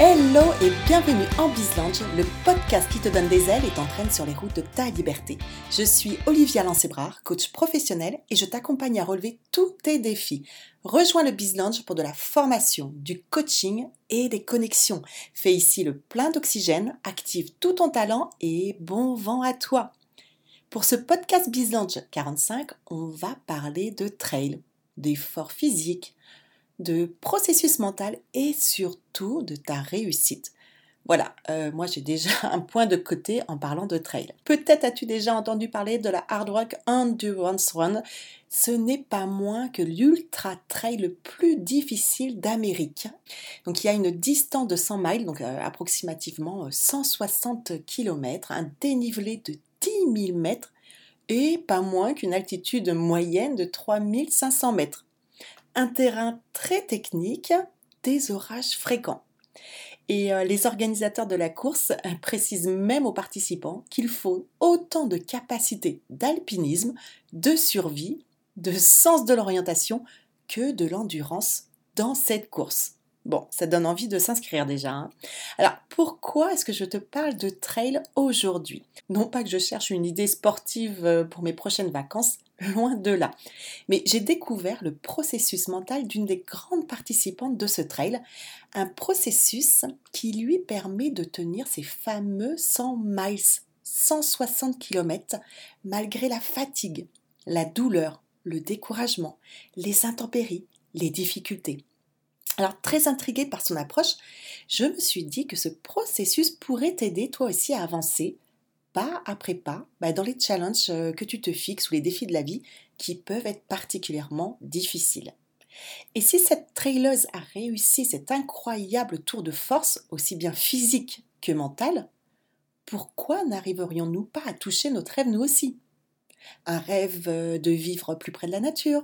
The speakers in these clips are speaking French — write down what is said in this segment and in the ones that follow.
Hello et bienvenue en Bizlange, le podcast qui te donne des ailes et t'entraîne sur les routes de ta liberté. Je suis Olivia Lancébrard, coach professionnel et je t'accompagne à relever tous tes défis. Rejoins le Bizlange pour de la formation, du coaching et des connexions. Fais ici le plein d'oxygène, active tout ton talent et bon vent à toi. Pour ce podcast Bizlange 45, on va parler de trail, d'efforts physiques, de processus mental et surtout de ta réussite. Voilà, euh, moi j'ai déjà un point de côté en parlant de trail. Peut-être as-tu déjà entendu parler de la Hard Rock Endurance Run. Ce n'est pas moins que l'ultra trail le plus difficile d'Amérique. Donc il y a une distance de 100 miles, donc euh, approximativement 160 euh, km, un dénivelé de 10 000 mètres et pas moins qu'une altitude moyenne de 3500 mètres terrain très technique, des orages fréquents. Et euh, les organisateurs de la course euh, précisent même aux participants qu'il faut autant de capacité d'alpinisme, de survie, de sens de l'orientation que de l'endurance dans cette course. Bon, ça donne envie de s'inscrire déjà. Hein. Alors, pourquoi est-ce que je te parle de trail aujourd'hui? Non pas que je cherche une idée sportive euh, pour mes prochaines vacances, loin de là. Mais j'ai découvert le processus mental d'une des grandes participantes de ce trail, un processus qui lui permet de tenir ses fameux 100 miles, 160 km, malgré la fatigue, la douleur, le découragement, les intempéries, les difficultés. Alors, très intriguée par son approche, je me suis dit que ce processus pourrait t'aider toi aussi à avancer, pas après pas, bah, dans les challenges euh, que tu te fixes ou les défis de la vie qui peuvent être particulièrement difficiles. Et si cette traileuse a réussi cet incroyable tour de force, aussi bien physique que mental, pourquoi n'arriverions-nous pas à toucher notre rêve nous aussi? Un rêve euh, de vivre plus près de la nature,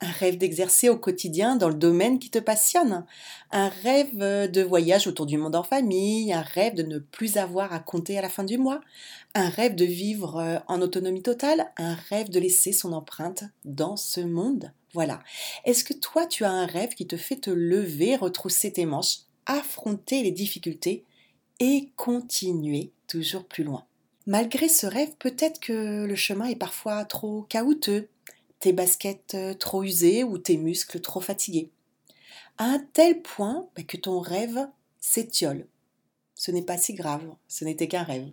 un rêve d'exercer au quotidien dans le domaine qui te passionne, un rêve de voyage autour du monde en famille, un rêve de ne plus avoir à compter à la fin du mois, un rêve de vivre euh, en autonomie totale, un rêve de laisser son empreinte dans ce monde. Voilà. Est-ce que toi tu as un rêve qui te fait te lever, retrousser tes manches, affronter les difficultés et continuer toujours plus loin? Malgré ce rêve, peut-être que le chemin est parfois trop chaotique tes baskets euh, trop usées ou tes muscles trop fatigués. À un tel point bah, que ton rêve s'étiole. Ce n'est pas si grave, ce n'était qu'un rêve.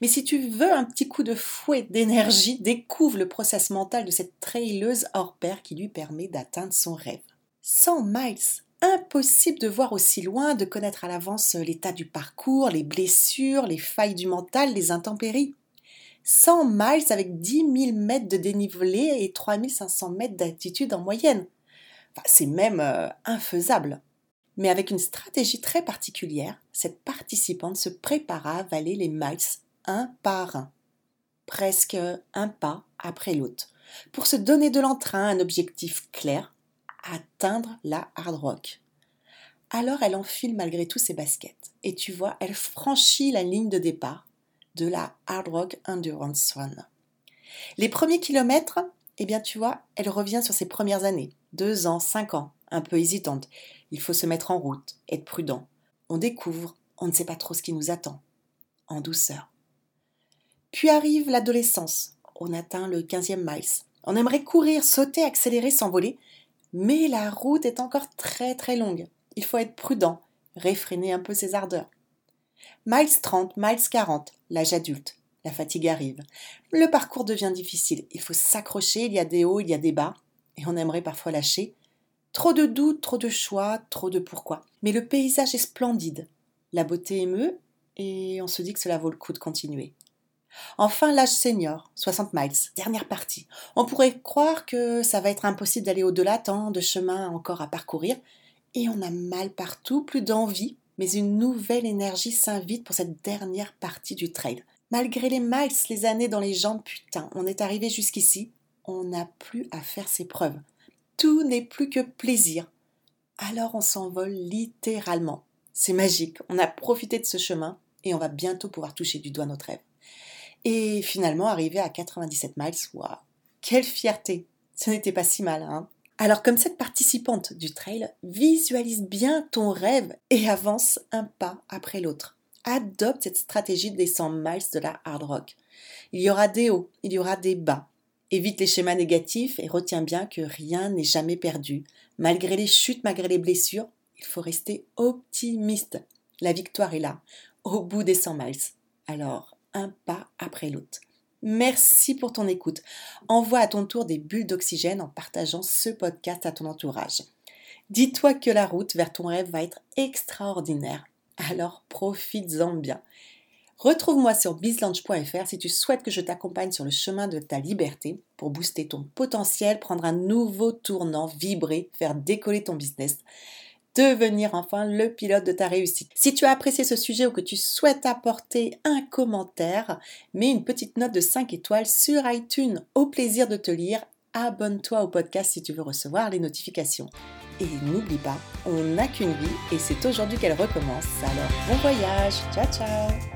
Mais si tu veux un petit coup de fouet d'énergie, découvre le process mental de cette traileuse hors pair qui lui permet d'atteindre son rêve. 100 miles, impossible de voir aussi loin, de connaître à l'avance l'état du parcours, les blessures, les failles du mental, les intempéries. 100 miles avec 10 000 mètres de dénivelé et 3500 mètres d'altitude en moyenne. c'est même euh, infaisable. Mais avec une stratégie très particulière, cette participante se prépara à avaler les miles un par un, presque un pas après l'autre, pour se donner de l'entrain, un objectif clair, atteindre la hard rock. Alors elle enfile malgré tout ses baskets, et tu vois, elle franchit la ligne de départ de la Hard Rock Endurance Run. Les premiers kilomètres, eh bien tu vois, elle revient sur ses premières années, deux ans, cinq ans, un peu hésitante. Il faut se mettre en route, être prudent. On découvre, on ne sait pas trop ce qui nous attend, en douceur. Puis arrive l'adolescence. On atteint le 15e miles. On aimerait courir, sauter, accélérer, s'envoler, mais la route est encore très très longue. Il faut être prudent, réfréner un peu ses ardeurs. Miles 30, miles 40, l'âge adulte. La fatigue arrive. Le parcours devient difficile. Il faut s'accrocher, il y a des hauts, il y a des bas, et on aimerait parfois lâcher. Trop de doutes, trop de choix, trop de pourquoi. Mais le paysage est splendide. La beauté émeut, et on se dit que cela vaut le coup de continuer. Enfin, l'âge senior, 60 miles, dernière partie. On pourrait croire que ça va être impossible d'aller au-delà, tant de chemin encore à parcourir, et on a mal partout, plus d'envie, mais une nouvelle énergie s'invite pour cette dernière partie du trail. Malgré les miles, les années dans les jambes, putain, on est arrivé jusqu'ici, on n'a plus à faire ses preuves. Tout n'est plus que plaisir. Alors on s'envole littéralement. C'est magique, on a profité de ce chemin et on va bientôt pouvoir toucher du doigt notre rêve. Et finalement, arrivé à 97 miles, waouh, quelle fierté Ce n'était pas si mal, hein Alors comme cette participante du trail, visualise bien ton rêve et avance un pas après l'autre. Adopte cette stratégie des 100 miles de la hard rock. Il y aura des hauts, il y aura des bas. Évite les schémas négatifs et retiens bien que rien n'est jamais perdu. Malgré les chutes, malgré les blessures, il faut rester optimiste. La victoire est là, au bout des 100 miles. Alors, un pas après l'autre. Merci pour ton écoute. Envoie à ton tour des bulles d'oxygène en partageant ce podcast à ton entourage. Dis-toi que la route vers ton rêve va être extraordinaire. Alors profites-en bien. Retrouve-moi sur bizlaunch.fr si tu souhaites que je t'accompagne sur le chemin de ta liberté pour booster ton potentiel, prendre un nouveau tournant, vibrer, faire décoller ton business devenir enfin le pilote de ta réussite. Si tu as apprécié ce sujet ou que tu souhaites apporter un commentaire, mets une petite note de 5 étoiles sur iTunes. Au plaisir de te lire. Abonne-toi au podcast si tu veux recevoir les notifications. Et n'oublie pas, on n'a qu'une vie et c'est aujourd'hui qu'elle recommence. Alors bon voyage, ciao ciao